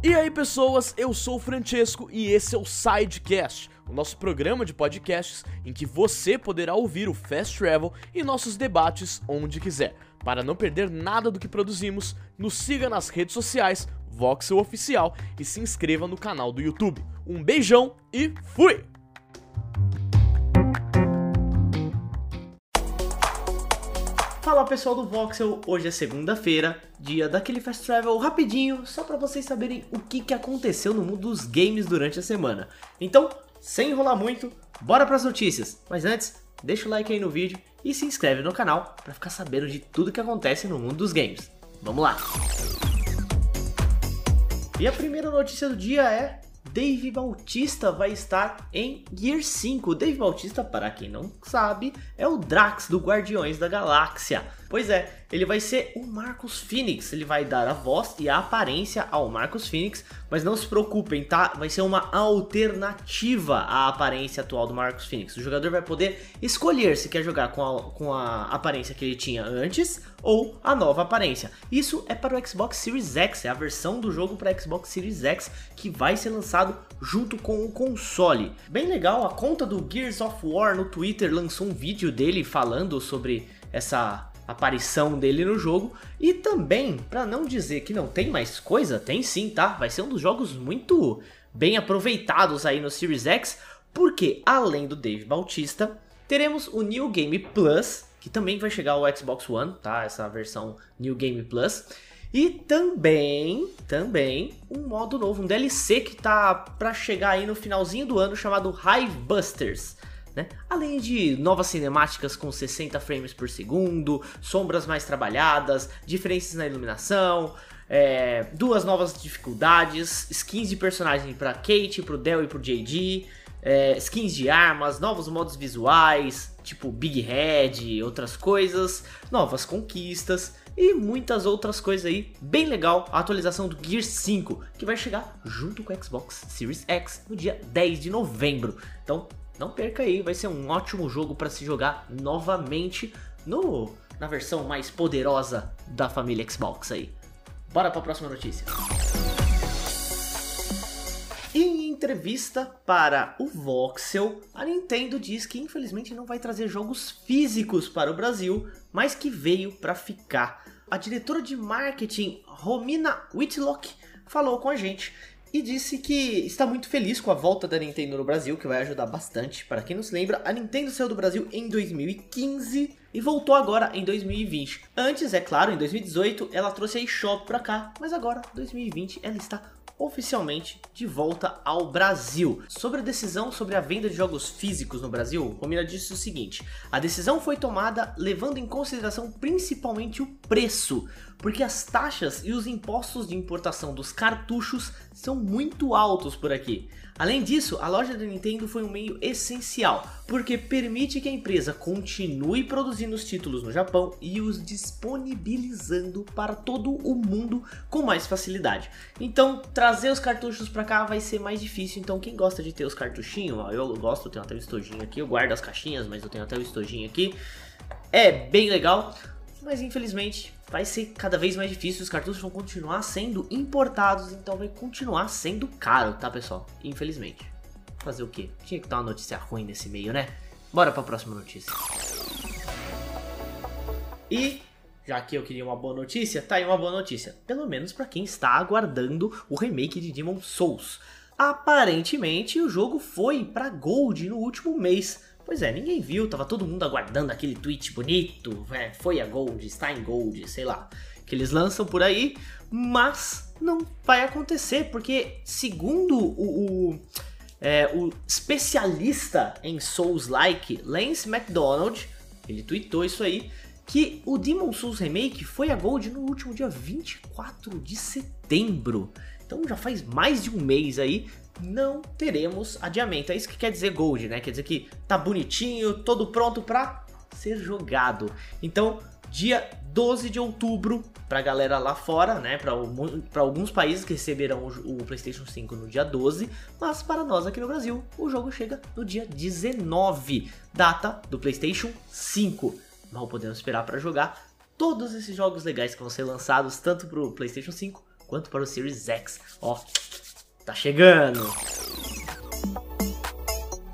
E aí pessoas, eu sou o Francesco e esse é o Sidecast, o nosso programa de podcasts em que você poderá ouvir o Fast Travel e nossos debates onde quiser. Para não perder nada do que produzimos, nos siga nas redes sociais, Voxel Oficial e se inscreva no canal do YouTube. Um beijão e fui! Fala pessoal do Voxel, hoje é segunda-feira, dia daquele Fast Travel rapidinho, só para vocês saberem o que, que aconteceu no mundo dos games durante a semana. Então, sem enrolar muito, bora para as notícias. Mas antes, deixa o like aí no vídeo e se inscreve no canal para ficar sabendo de tudo que acontece no mundo dos games. Vamos lá! E a primeira notícia do dia é Dave Bautista vai estar em Gear 5. Dave Bautista, para quem não sabe, é o Drax do Guardiões da Galáxia. Pois é, ele vai ser o Marcus Phoenix. Ele vai dar a voz e a aparência ao Marcus Phoenix, mas não se preocupem, tá? Vai ser uma alternativa à aparência atual do Marcus Phoenix. O jogador vai poder escolher se quer jogar com a, com a aparência que ele tinha antes ou a nova aparência. Isso é para o Xbox Series X, é a versão do jogo para Xbox Series X que vai ser lançado junto com o console. Bem legal, a conta do Gears of War no Twitter lançou um vídeo dele falando sobre essa aparição dele no jogo. E também, para não dizer que não tem mais coisa, tem sim, tá? Vai ser um dos jogos muito bem aproveitados aí no Series X, porque além do Dave Bautista, teremos o New Game Plus, que também vai chegar ao Xbox One, tá? Essa versão New Game Plus. E também, também, um modo novo, um DLC que tá para chegar aí no finalzinho do ano chamado Hive Busters. Né? Além de novas cinemáticas com 60 frames por segundo, sombras mais trabalhadas, diferenças na iluminação, é, duas novas dificuldades, skins de personagem para Kate, para o Del e para o JD, é, skins de armas, novos modos visuais, tipo Big Head, outras coisas, novas conquistas e muitas outras coisas aí. Bem legal a atualização do Gear 5, que vai chegar junto com o Xbox Series X no dia 10 de novembro. Então, não perca aí, vai ser um ótimo jogo para se jogar novamente no na versão mais poderosa da família Xbox aí. Bora para a próxima notícia. Em entrevista para o Voxel, a Nintendo diz que infelizmente não vai trazer jogos físicos para o Brasil, mas que veio para ficar. A diretora de marketing Romina Whitlock falou com a gente e disse que está muito feliz com a volta da Nintendo no Brasil, que vai ajudar bastante. Para quem não se lembra, a Nintendo saiu do Brasil em 2015 e voltou agora em 2020. Antes, é claro, em 2018 ela trouxe a eShop para cá, mas agora, 2020, ela está oficialmente de volta ao Brasil. Sobre a decisão sobre a venda de jogos físicos no Brasil, Romina disse o seguinte: a decisão foi tomada levando em consideração principalmente o preço, porque as taxas e os impostos de importação dos cartuchos são muito altos por aqui. Além disso, a loja da Nintendo foi um meio essencial, porque permite que a empresa continue produzindo os títulos no Japão e os disponibilizando para todo o mundo mais facilidade. Então, trazer os cartuchos para cá vai ser mais difícil. Então, quem gosta de ter os cartuchinhos, ó, eu gosto, eu tenho até o estojinho aqui, eu guardo as caixinhas, mas eu tenho até o estojinho aqui. É bem legal, mas infelizmente vai ser cada vez mais difícil, os cartuchos vão continuar sendo importados, então vai continuar sendo caro, tá pessoal? Infelizmente. Fazer o quê? Tinha que dar uma notícia ruim nesse meio, né? Bora pra próxima notícia. E já que eu queria uma boa notícia, tá aí uma boa notícia. Pelo menos para quem está aguardando o remake de Demon Souls. Aparentemente o jogo foi para Gold no último mês. Pois é, ninguém viu, tava todo mundo aguardando aquele tweet bonito, é, foi a Gold, está em Gold, sei lá, que eles lançam por aí, mas não vai acontecer, porque segundo o, o, é, o especialista em Souls-like, Lance McDonald, ele tweetou isso aí, que o Demon Souls Remake foi a Gold no último dia 24 de setembro. Então já faz mais de um mês aí, não teremos adiamento. É isso que quer dizer Gold, né? Quer dizer que tá bonitinho, todo pronto para ser jogado. Então, dia 12 de outubro, pra galera lá fora, né? Pra, pra alguns países que receberão o, o, PlayStation 5 no dia 12, mas para nós aqui no Brasil, o jogo chega no dia 19, data do PlayStation 5. Mal podemos esperar para jogar todos esses jogos legais que vão ser lançados tanto pro PlayStation 5 quanto para o Series X. Ó, tá chegando.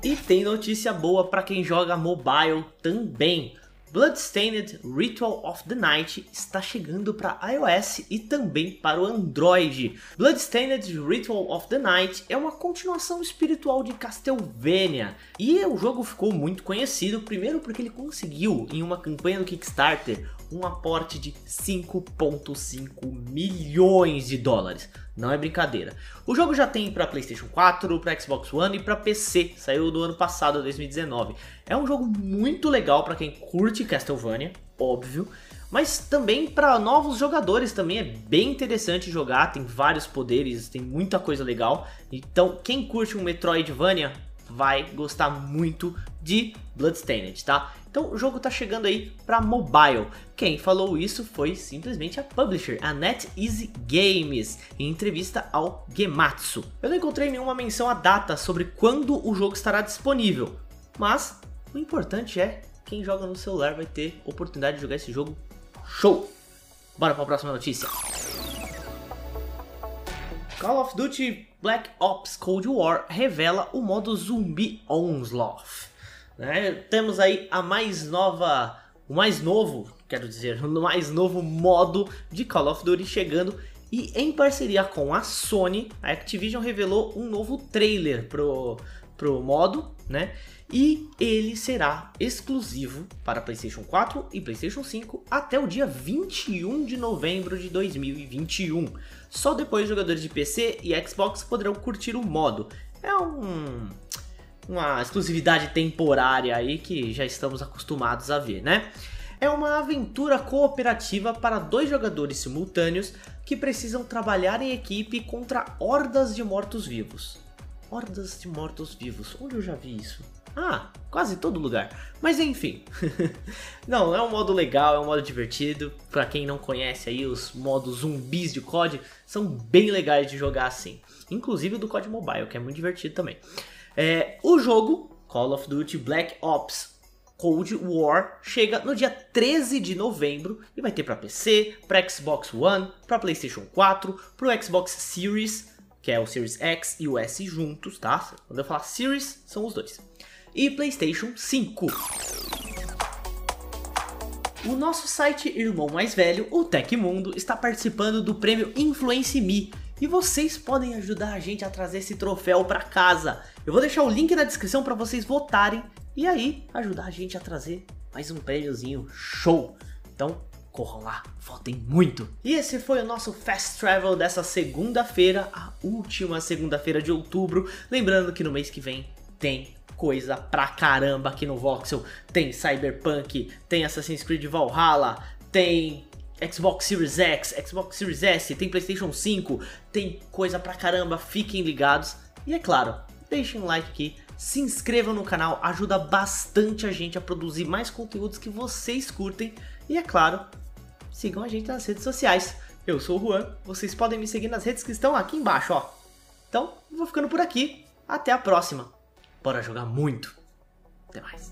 E tem notícia boa para quem joga mobile também. Bloodstained Ritual of the Night está chegando para iOS e também para o Android. Bloodstained Ritual of the Night é uma continuação espiritual de Castlevania e o jogo ficou muito conhecido primeiro porque ele conseguiu em uma campanha do Kickstarter um aporte de 5.5 milhões de dólares. Não é brincadeira. O jogo já tem para PlayStation 4, para Xbox One e para PC. Saiu do ano passado, 2019. É um jogo muito legal para quem curte Castlevania, óbvio, mas também para novos jogadores também é bem interessante jogar, tem vários poderes, tem muita coisa legal. Então, quem curte um Metroidvania vai gostar muito de Bloodstained, tá? Então o jogo tá chegando aí para mobile. Quem falou isso foi simplesmente a publisher, a NetEasy Games, em entrevista ao Gematsu. Eu não encontrei nenhuma menção à data sobre quando o jogo estará disponível, mas o importante é quem joga no celular vai ter oportunidade de jogar esse jogo. Show! Bora para a próxima notícia. Call of Duty Black Ops Cold War revela o modo Zumbi Onslaught. Né? Temos aí a mais nova, o mais novo, quero dizer, o mais novo modo de Call of Duty chegando e em parceria com a Sony, a Activision revelou um novo trailer pro, pro modo, né? E ele será exclusivo para PlayStation 4 e PlayStation 5 até o dia 21 de novembro de 2021. Só depois jogadores de PC e Xbox poderão curtir o modo. É um uma exclusividade temporária aí que já estamos acostumados a ver, né? É uma aventura cooperativa para dois jogadores simultâneos que precisam trabalhar em equipe contra hordas de mortos-vivos. Hordas de mortos-vivos, onde eu já vi isso? Ah, quase todo lugar. Mas enfim. não, é um modo legal, é um modo divertido. Para quem não conhece aí, os modos zumbis de COD são bem legais de jogar assim. Inclusive o do COD Mobile, que é muito divertido também. É, o jogo Call of Duty Black Ops Cold War chega no dia 13 de novembro e vai ter para PC, para Xbox One, para PlayStation 4, para o Xbox Series, que é o Series X e o S juntos, tá? Quando eu falar Series, são os dois. E PlayStation 5. O nosso site irmão mais velho, o Tecmundo, está participando do prêmio Influence Me e vocês podem ajudar a gente a trazer esse troféu para casa. Eu vou deixar o link na descrição para vocês votarem e aí ajudar a gente a trazer mais um prêmiozinho show. Então, corram lá, votem muito. E esse foi o nosso Fast Travel dessa segunda-feira, a última segunda-feira de outubro. Lembrando que no mês que vem tem coisa pra caramba aqui no Voxel. Tem Cyberpunk, tem Assassin's Creed Valhalla, tem Xbox Series X, Xbox Series S, tem PlayStation 5, tem coisa pra caramba, fiquem ligados. E é claro, deixem um like aqui, se inscrevam no canal, ajuda bastante a gente a produzir mais conteúdos que vocês curtem. E é claro, sigam a gente nas redes sociais. Eu sou o Juan, vocês podem me seguir nas redes que estão aqui embaixo, ó. Então, vou ficando por aqui. Até a próxima. Bora jogar muito. Até mais.